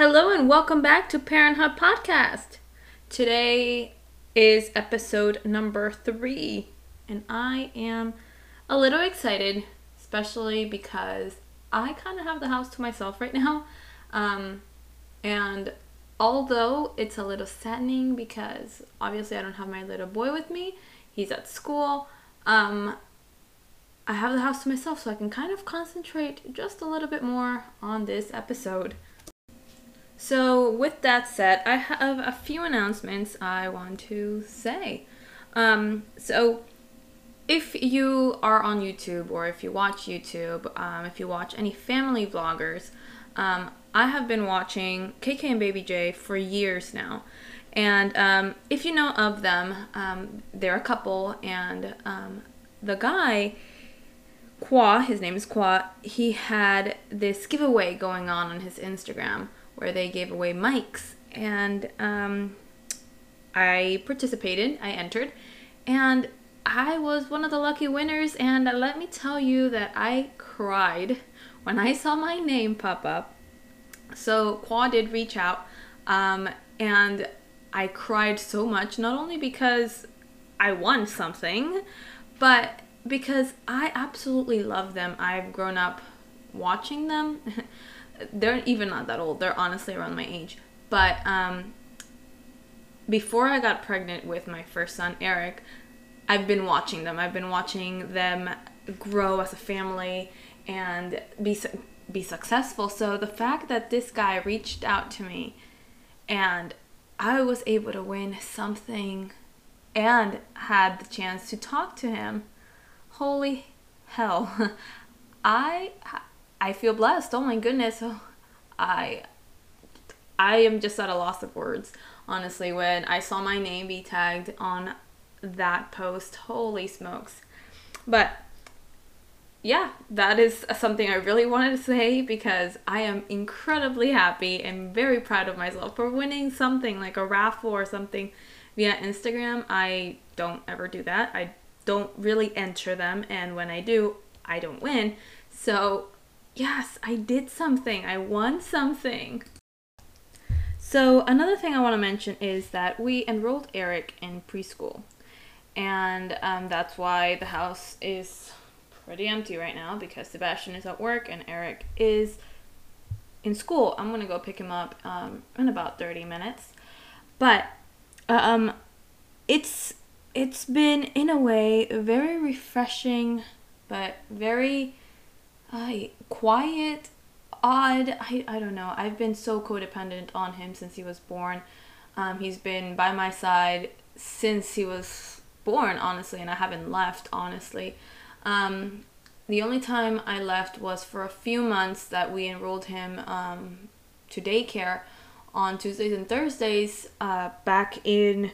Hello and welcome back to Parenthood Podcast. Today is episode number three, and I am a little excited, especially because I kind of have the house to myself right now. Um, and although it's a little saddening because obviously I don't have my little boy with me, he's at school. Um, I have the house to myself, so I can kind of concentrate just a little bit more on this episode. So, with that said, I have a few announcements I want to say. Um, so, if you are on YouTube or if you watch YouTube, um, if you watch any family vloggers, um, I have been watching KK and Baby J for years now. And um, if you know of them, um, they're a couple, and um, the guy, Kwa, his name is Kwa, he had this giveaway going on on his Instagram where they gave away mics. And um, I participated, I entered, and I was one of the lucky winners. And let me tell you that I cried when I saw my name pop up. So Qua did reach out, um, and I cried so much, not only because I won something, but because I absolutely love them. I've grown up watching them. They're even not that old. They're honestly around my age. But um, before I got pregnant with my first son, Eric, I've been watching them. I've been watching them grow as a family and be be successful. So the fact that this guy reached out to me and I was able to win something and had the chance to talk to him. Holy hell. I I feel blessed. Oh my goodness. Oh, I I am just at a loss of words, honestly, when I saw my name be tagged on that post. Holy smokes. But yeah, that is something I really wanted to say because I am incredibly happy and very proud of myself for winning something like a raffle or something via Instagram. I don't ever do that. I don't really enter them, and when I do, I don't win. So, yes, I did something. I won something. So, another thing I want to mention is that we enrolled Eric in preschool, and um, that's why the house is pretty empty right now because Sebastian is at work and Eric is in school. I'm gonna go pick him up um, in about 30 minutes, but um, it's it's been in a way very refreshing, but very uh, quiet, odd. I, I don't know. I've been so codependent on him since he was born. Um, he's been by my side since he was born, honestly, and I haven't left, honestly. Um, the only time I left was for a few months that we enrolled him um, to daycare on Tuesdays and Thursdays uh, back in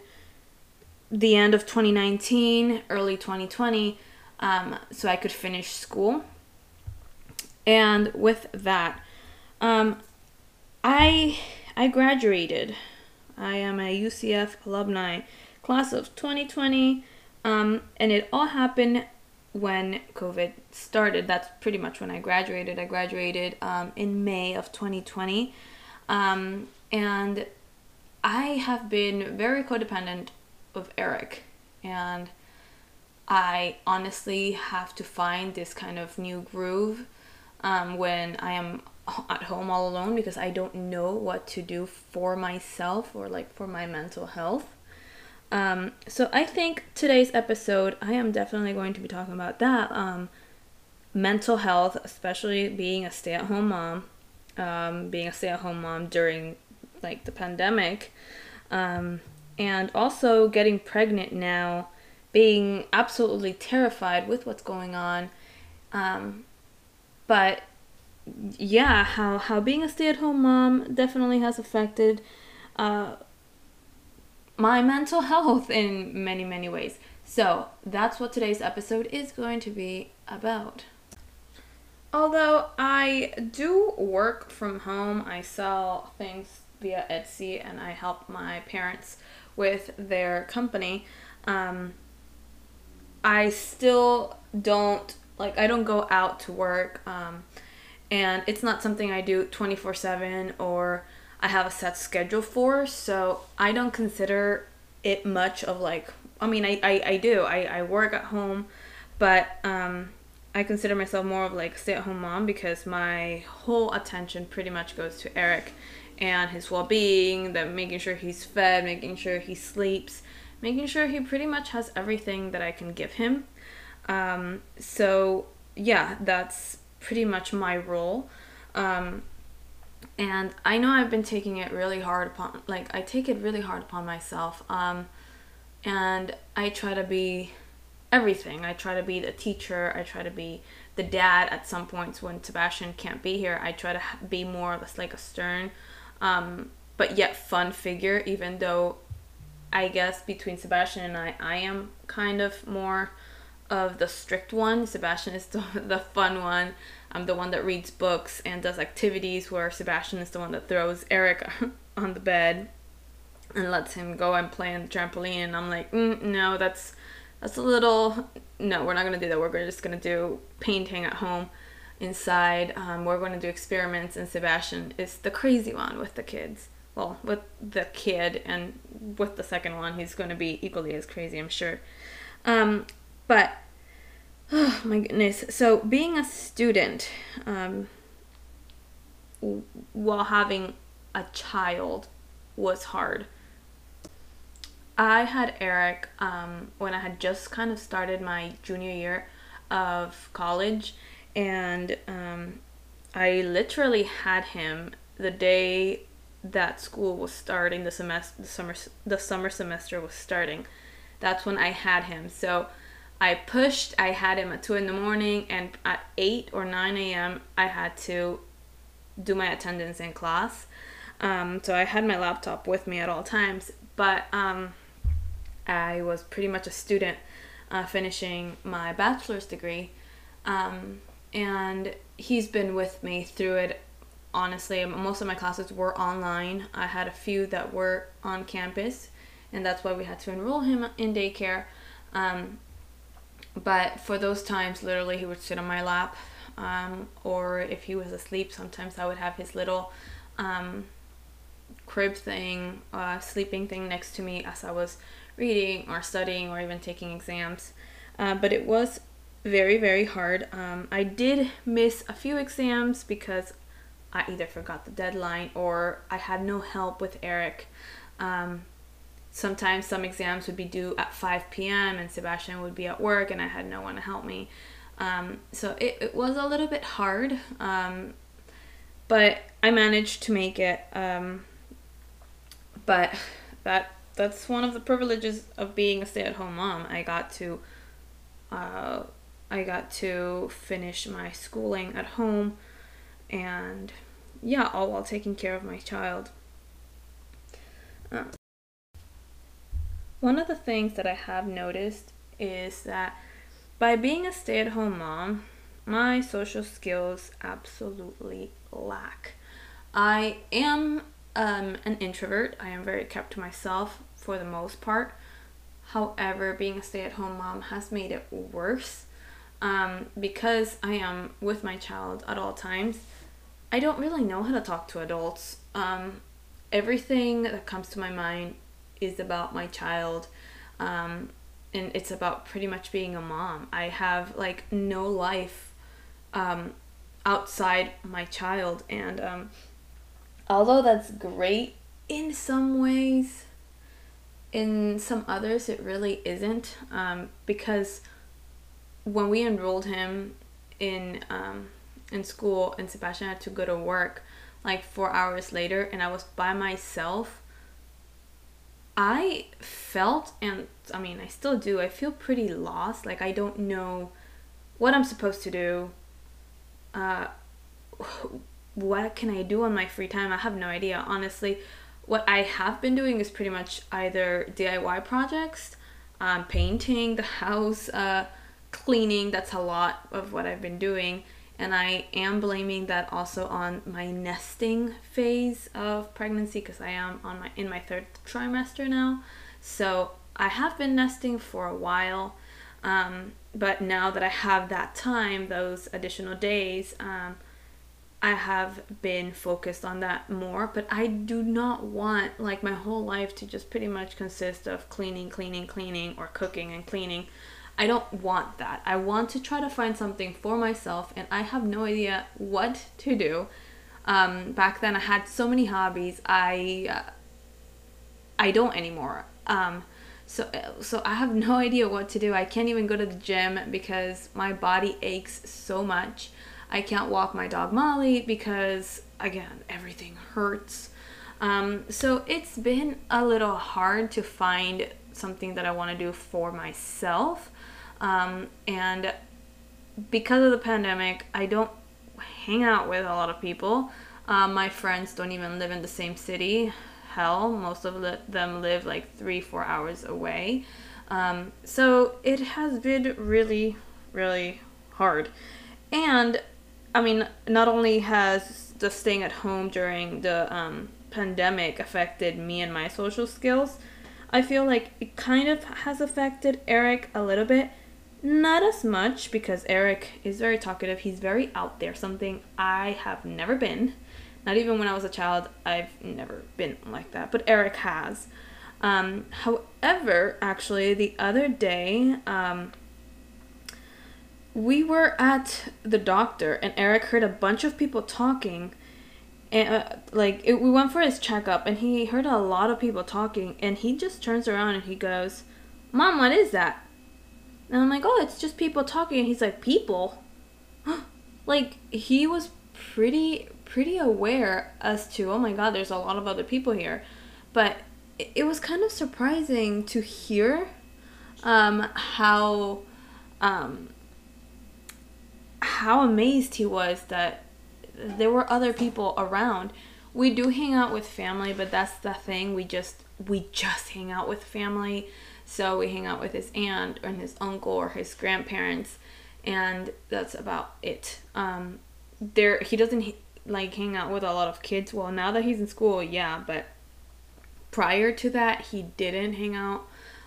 the end of 2019, early 2020, um, so I could finish school. And with that, um, I I graduated. I am a UCF alumni, class of 2020, um, and it all happened when COVID started. That's pretty much when I graduated. I graduated um, in May of 2020. Um, and I have been very codependent of Eric. And I honestly have to find this kind of new groove um, when I am at home all alone because I don't know what to do for myself or like for my mental health. Um, so I think today's episode, I am definitely going to be talking about that. Um, mental health, especially being a stay-at-home mom, um, being a stay-at-home mom during like the pandemic, um, and also getting pregnant now, being absolutely terrified with what's going on. Um, but yeah, how how being a stay-at-home mom definitely has affected. Uh, my mental health in many, many ways. So that's what today's episode is going to be about. Although I do work from home, I sell things via Etsy and I help my parents with their company, um, I still don't like I don't go out to work um, and it's not something I do 24/7 or I have a set schedule for so I don't consider it much of like I mean I, I, I do I, I work at home but um, I consider myself more of like a stay-at-home mom because my whole attention pretty much goes to Eric and his well-being that making sure he's fed making sure he sleeps making sure he pretty much has everything that I can give him um, so yeah, that's pretty much my role. Um, and I know I've been taking it really hard upon, like I take it really hard upon myself. Um, and I try to be everything. I try to be the teacher. I try to be the dad at some points when Sebastian can't be here. I try to be more or less like a stern, um, but yet fun figure. Even though I guess between Sebastian and I, I am kind of more of the strict one. Sebastian is the, the fun one. I'm the one that reads books and does activities, where Sebastian is the one that throws Eric on the bed and lets him go and play on the trampoline. And I'm like, mm, no, that's that's a little. No, we're not gonna do that. We're just gonna do painting at home inside. Um, we're going to do experiments, and Sebastian is the crazy one with the kids. Well, with the kid, and with the second one, he's going to be equally as crazy, I'm sure. Um, but oh my goodness. So being a student um, while having a child was hard. I had Eric um, when I had just kind of started my junior year of college, and um, I literally had him the day that school was starting. The semester, the summer, the summer semester was starting. That's when I had him. So I pushed. I had him at two in the morning, and at eight or nine a.m. I had to do my attendance in class. Um, so I had my laptop with me at all times, but um, I was pretty much a student uh, finishing my bachelor's degree, um, and he's been with me through it. Honestly, most of my classes were online. I had a few that were on campus, and that's why we had to enroll him in daycare. Um, but for those times, literally, he would sit on my lap. Um, or if he was asleep, sometimes I would have his little um, crib thing, uh, sleeping thing next to me as I was reading or studying or even taking exams. Uh, but it was very, very hard. Um, I did miss a few exams because I either forgot the deadline or I had no help with Eric. Sometimes some exams would be due at 5 p.m. and Sebastian would be at work and I had no one to help me. Um, so it, it was a little bit hard, um, but I managed to make it. Um, but that that's one of the privileges of being a stay-at-home mom. I got to uh, I got to finish my schooling at home, and yeah, all while taking care of my child. Um, one of the things that I have noticed is that by being a stay at home mom, my social skills absolutely lack. I am um, an introvert, I am very kept to myself for the most part. However, being a stay at home mom has made it worse um, because I am with my child at all times. I don't really know how to talk to adults. Um, everything that comes to my mind is about my child um, and it's about pretty much being a mom. I have like no life um, outside my child and um, although that's great in some ways in some others it really isn't um, because when we enrolled him in um, in school and sebastian had to go to work like four hours later and i was by myself I felt, and I mean, I still do, I feel pretty lost. Like, I don't know what I'm supposed to do. Uh, what can I do on my free time? I have no idea, honestly. What I have been doing is pretty much either DIY projects, um, painting the house, uh, cleaning. That's a lot of what I've been doing and I am blaming that also on my nesting phase of pregnancy because I am on my in my third trimester now. So I have been nesting for a while, um, but now that I have that time, those additional days, um, I have been focused on that more. But I do not want like my whole life to just pretty much consist of cleaning, cleaning, cleaning, or cooking and cleaning. I don't want that. I want to try to find something for myself, and I have no idea what to do. Um, back then, I had so many hobbies. I uh, I don't anymore. Um, so so I have no idea what to do. I can't even go to the gym because my body aches so much. I can't walk my dog Molly because again everything hurts. Um, so it's been a little hard to find something that I want to do for myself. Um, and because of the pandemic, I don't hang out with a lot of people. Um, my friends don't even live in the same city. Hell, most of the, them live like three, four hours away. Um, so it has been really, really hard. And I mean, not only has the staying at home during the um, pandemic affected me and my social skills, I feel like it kind of has affected Eric a little bit. Not as much because Eric is very talkative. He's very out there, something I have never been. Not even when I was a child, I've never been like that. But Eric has. Um, however, actually, the other day, um, we were at the doctor, and Eric heard a bunch of people talking. And uh, like it, we went for his checkup, and he heard a lot of people talking, and he just turns around and he goes, "Mom, what is that?" And I'm like, "Oh, it's just people talking." And he's like, "People?" like he was pretty pretty aware as to, "Oh my God, there's a lot of other people here," but it, was kind of surprising to hear um, how um, how amazed he was that there were other people around. We do hang out with family, but that's the thing. We just we just hang out with family. So we hang out with his aunt and his uncle or his grandparents, and that's about it. Um, there he doesn't like hang out with a lot of kids. Well, now that he's in school, yeah, but prior to that, he didn't hang out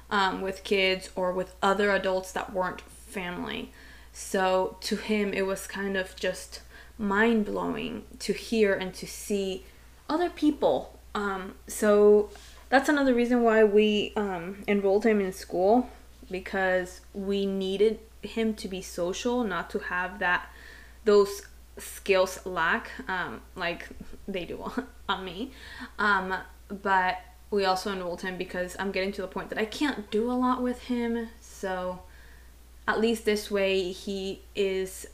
um, with kids or with other adults that weren't family. So to him, it was kind of just mind blowing to hear and to see other people. Um, so that's another reason why we um, enrolled him in school because we needed him to be social, not to have that those skills lack um, like they do on me. Um, but we also enrolled him because I'm getting to the point that I can't do a lot with him. So at least this way he is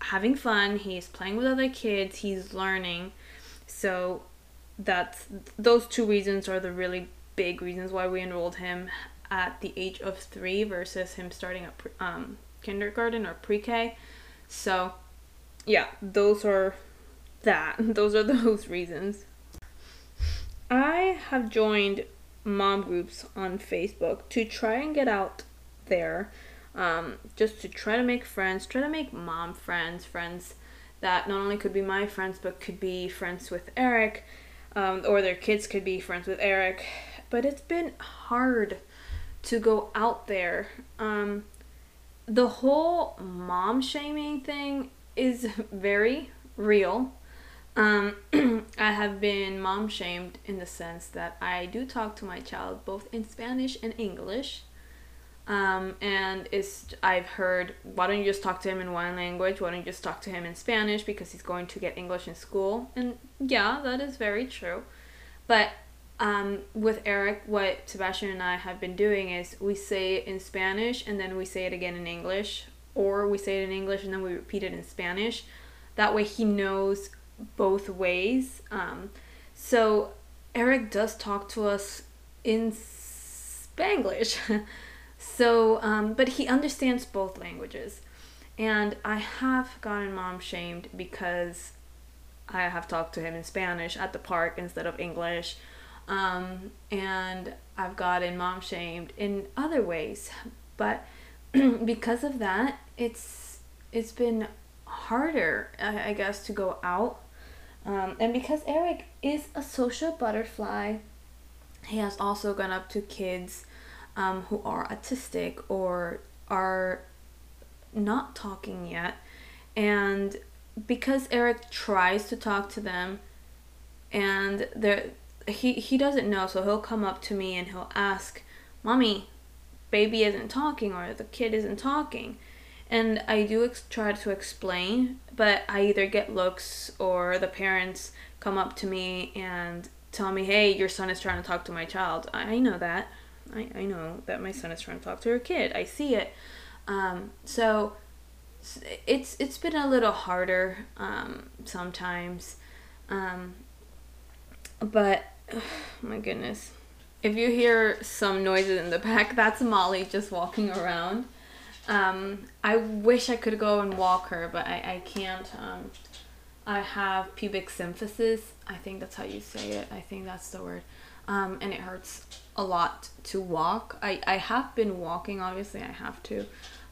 having fun he's playing with other kids he's learning so that's those two reasons are the really big reasons why we enrolled him at the age of three versus him starting at um, kindergarten or pre-k. So yeah those are that. Those are those reasons. I have joined mom groups on facebook to try and get out there um, just to try to make friends, try to make mom friends, friends that not only could be my friends but could be friends with Eric, um, or their kids could be friends with Eric. But it's been hard to go out there. Um, the whole mom shaming thing is very real. Um, I have been mom shamed in the sense that I do talk to my child both in Spanish and English. Um, and it's I've heard why don't you just talk to him in one language? Why don't you just talk to him in Spanish because he's going to get English in school? And yeah, that is very true. But um, with Eric, what Sebastian and I have been doing is we say it in Spanish and then we say it again in English, or we say it in English and then we repeat it in Spanish. That way he knows both ways. Um, so Eric does talk to us in Spanglish. So, um, but he understands both languages. And I have gotten mom shamed because I have talked to him in Spanish at the park instead of English. Um, and I've gotten mom shamed in other ways. But because of that, it's it's been harder, I, I guess, to go out. Um, and because Eric is a social butterfly, he has also gone up to kids um, who are autistic or are not talking yet. And because Eric tries to talk to them and there he he doesn't know, so he'll come up to me and he'll ask, "Mommy, baby isn't talking or the kid isn't talking." And I do ex- try to explain, but I either get looks or the parents come up to me and tell me, hey, your son is trying to talk to my child. I know that. I, I know that my son is trying to talk to her kid. I see it. Um, so it's it's been a little harder um, sometimes. Um, but oh my goodness. If you hear some noises in the back, that's Molly just walking around. Um, I wish I could go and walk her, but I, I can't. Um, I have pubic symphysis. I think that's how you say it. I think that's the word. Um, and it hurts a lot to walk. I, I have been walking, obviously, I have to.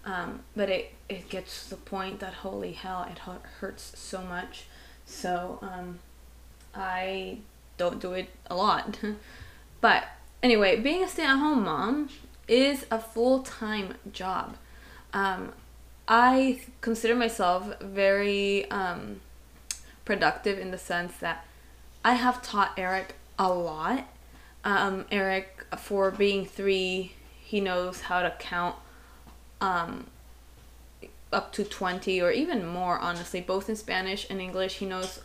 Um, but it, it gets to the point that holy hell, it hurts so much. So um, I don't do it a lot. but anyway, being a stay at home mom is a full time job. Um, I consider myself very um, productive in the sense that I have taught Eric a lot. Um, Eric, for being three, he knows how to count um, up to 20 or even more, honestly, both in Spanish and English. He knows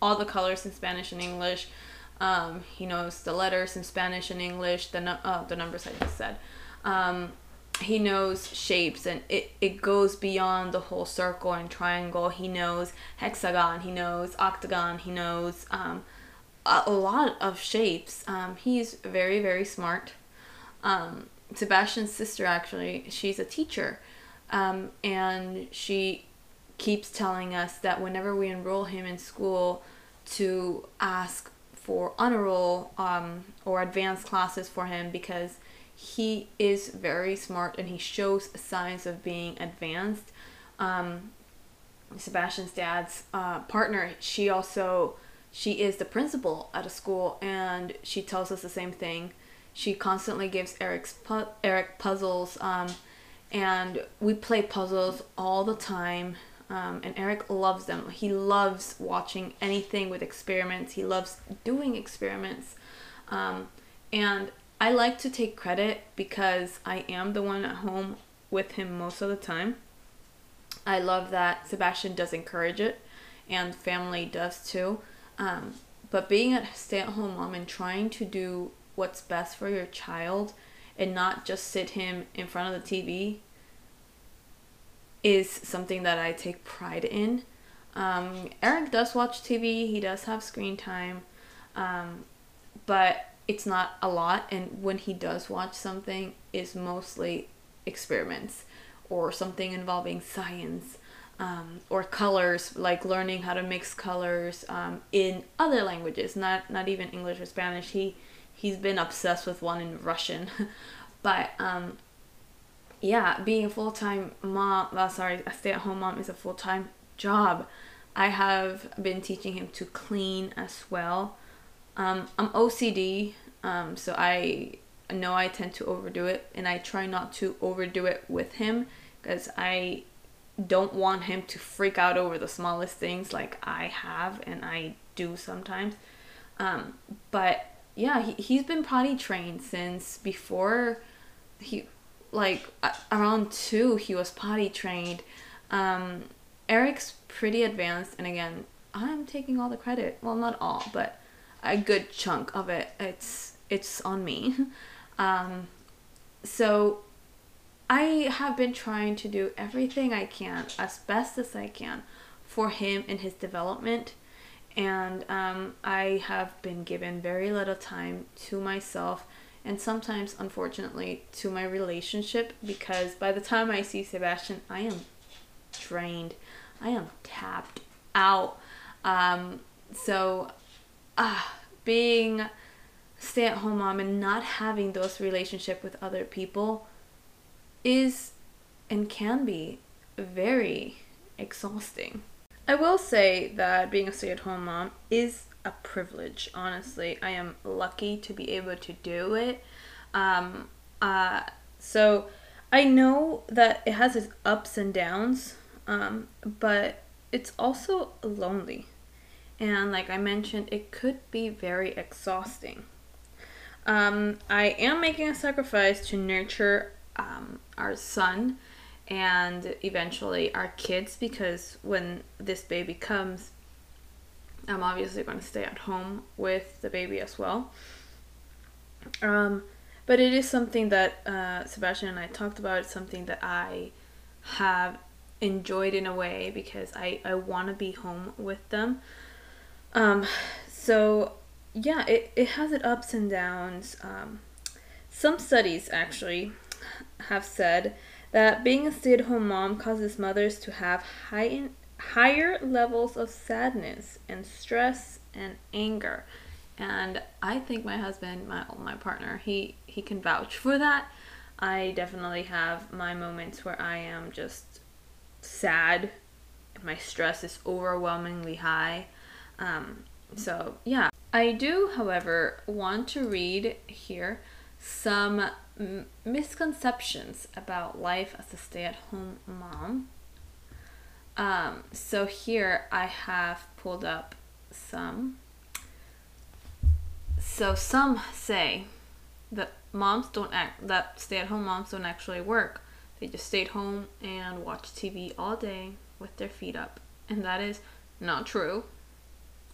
all the colors in Spanish and English. Um, he knows the letters in Spanish and English, the, uh, the numbers I just said. Um, he knows shapes and it, it goes beyond the whole circle and triangle. He knows hexagon, he knows octagon, he knows um, a, a lot of shapes. Um, he's very, very smart. Um, Sebastian's sister, actually, she's a teacher. Um, and she keeps telling us that whenever we enroll him in school, to ask for honor roll um, or advanced classes for him because he is very smart and he shows signs of being advanced. Um, Sebastian's dad's uh, partner, she also she is the principal at a school and she tells us the same thing. She constantly gives Eric's pu- Eric puzzles um, and we play puzzles all the time. Um, and Eric loves them. He loves watching anything with experiments. He loves doing experiments. Um, and I like to take credit because I am the one at home with him most of the time. I love that Sebastian does encourage it and family does too. Um, but being a stay at home mom and trying to do what's best for your child and not just sit him in front of the TV is something that I take pride in. Um, Eric does watch TV, he does have screen time, um, but it's not a lot. And when he does watch something, is mostly experiments or something involving science um, or colors, like learning how to mix colors um, in other languages, not not even English or Spanish. He he's been obsessed with one in Russian, but um, yeah, being a full time mom, well, sorry, a stay at home mom is a full time job. I have been teaching him to clean as well. Um, I'm OCD, um, so I know I tend to overdo it, and I try not to overdo it with him because I don't want him to freak out over the smallest things like I have and I do sometimes. Um, but yeah, he, he's been potty trained since before he like around two he was potty trained. Um eric's pretty advanced and again i'm taking all the credit. Well not all but a good chunk of it. It's it's on me um so i have been trying to do everything i can as best as i can for him in his development and um, i have been given very little time to myself and sometimes unfortunately to my relationship because by the time I see Sebastian, I am drained. I am tapped out. Um, so, ah, being stay-at-home mom and not having those relationship with other people is and can be very exhausting. I will say that being a stay-at-home mom is a privilege, honestly. I am lucky to be able to do it. Um, uh, so I know that it has its ups and downs, um, but it's also lonely. And like I mentioned, it could be very exhausting. Um, I am making a sacrifice to nurture um, our son and eventually our kids because when this baby comes, I'm obviously going to stay at home with the baby as well. Um, but it is something that uh, Sebastian and I talked about. It's something that I have enjoyed in a way because I, I want to be home with them. Um, so, yeah, it, it has its ups and downs. Um, some studies actually have said that being a stay at home mom causes mothers to have high, higher levels of sadness and stress and anger. And I think my husband, my my partner, he he can vouch for that. I definitely have my moments where I am just sad. My stress is overwhelmingly high. Um, so yeah, I do, however, want to read here some m- misconceptions about life as a stay-at-home mom. Um, so here I have pulled up some. So some say that moms don't act that stay-at-home moms don't actually work. They just stay at home and watch TV all day with their feet up, and that is not true.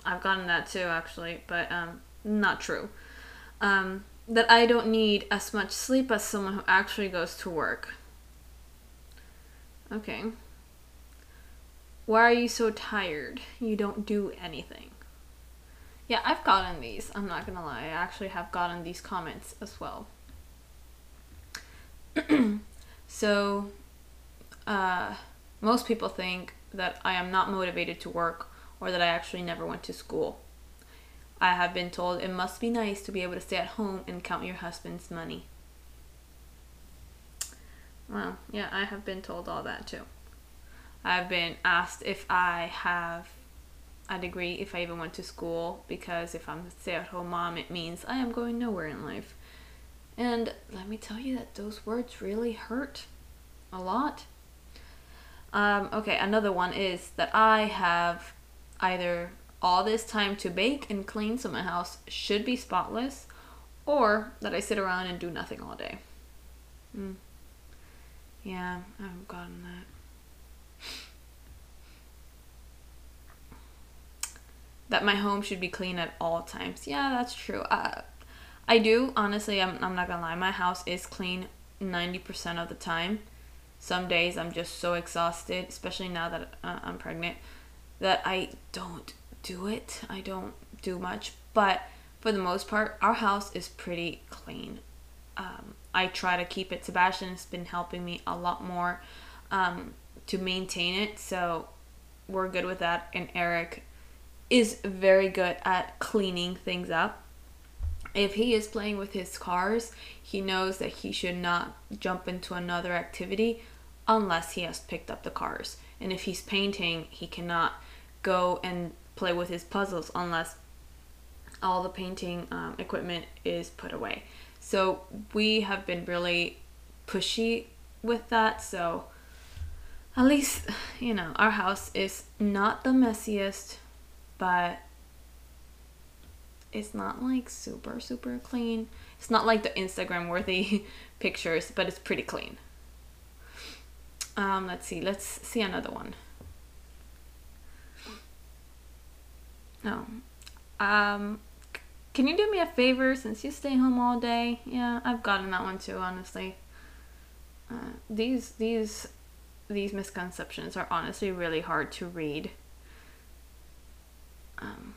I've gotten that too actually, but um, not true. Um, that I don't need as much sleep as someone who actually goes to work. Okay. Why are you so tired? You don't do anything. Yeah, I've gotten these. I'm not gonna lie. I actually have gotten these comments as well. so, uh, most people think that I am not motivated to work or that I actually never went to school. I have been told it must be nice to be able to stay at home and count your husband's money. Well, yeah, I have been told all that too. I've been asked if I have a degree, if I even went to school, because if I'm a stay at home mom, it means I am going nowhere in life. And let me tell you that those words really hurt a lot. Um, okay, another one is that I have either all this time to bake and clean so my house should be spotless, or that I sit around and do nothing all day. Mm. Yeah, I haven't gotten that. that my home should be clean at all times. Yeah, that's true. Uh, I do, honestly, I'm, I'm not gonna lie. My house is clean 90% of the time. Some days I'm just so exhausted, especially now that uh, I'm pregnant, that I don't do it. I don't do much, but for the most part, our house is pretty clean. Um, I try to keep it. Sebastian has been helping me a lot more um, to maintain it, so we're good with that. And Eric is very good at cleaning things up. If he is playing with his cars, he knows that he should not jump into another activity unless he has picked up the cars. And if he's painting, he cannot go and play with his puzzles unless all the painting um, equipment is put away. So we have been really pushy with that. So at least, you know, our house is not the messiest, but it's not like super, super clean. It's not like the Instagram worthy pictures, but it's pretty clean. Um, let's see, let's see another one. No. Um, can you do me a favor since you stay home all day? Yeah, I've gotten that one too, honestly. Uh, these these these misconceptions are honestly really hard to read. Um,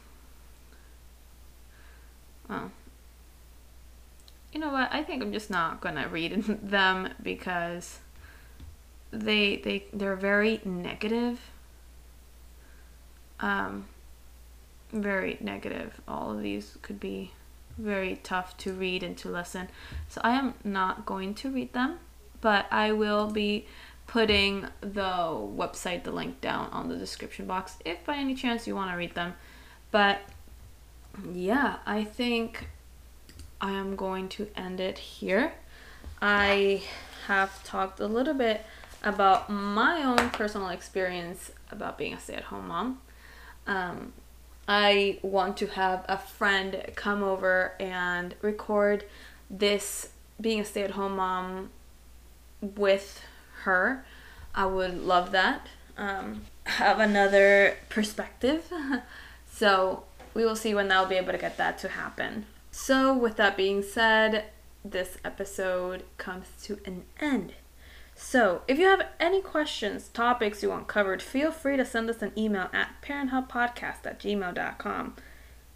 well, you know what? I think I'm just not gonna read them because they they they're very negative. Um, very negative. All of these could be very tough to read and to listen. So I am not going to read them, but I will be putting the website, the link down on the description box if by any chance you want to read them. But yeah, I think I am going to end it here. I have talked a little bit about my own personal experience about being a stay at home mom. Um, I want to have a friend come over and record this being a stay at home mom with her. I would love that. Um, have another perspective. so we will see when I'll be able to get that to happen. So, with that being said, this episode comes to an end. So, if you have any questions, topics you want covered, feel free to send us an email at parenthubpodcast.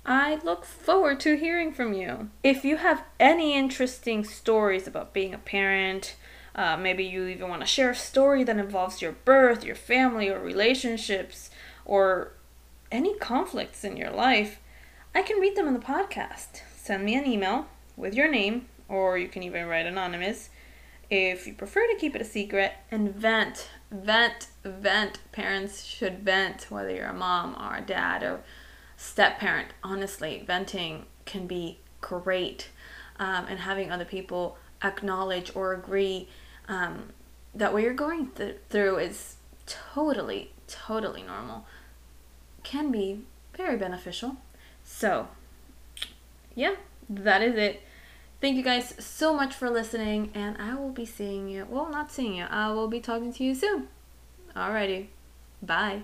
I look forward to hearing from you. If you have any interesting stories about being a parent, uh, maybe you even want to share a story that involves your birth, your family, or relationships, or any conflicts in your life, I can read them in the podcast. Send me an email with your name, or you can even write anonymous if you prefer to keep it a secret, and vent, vent, vent. Parents should vent, whether you're a mom or a dad or step parent. Honestly, venting can be great, um, and having other people acknowledge or agree um, that what you're going th- through is totally, totally normal can be very beneficial. So, yeah, that is it. Thank you guys so much for listening, and I will be seeing you. Well, not seeing you. I will be talking to you soon. Alrighty. Bye.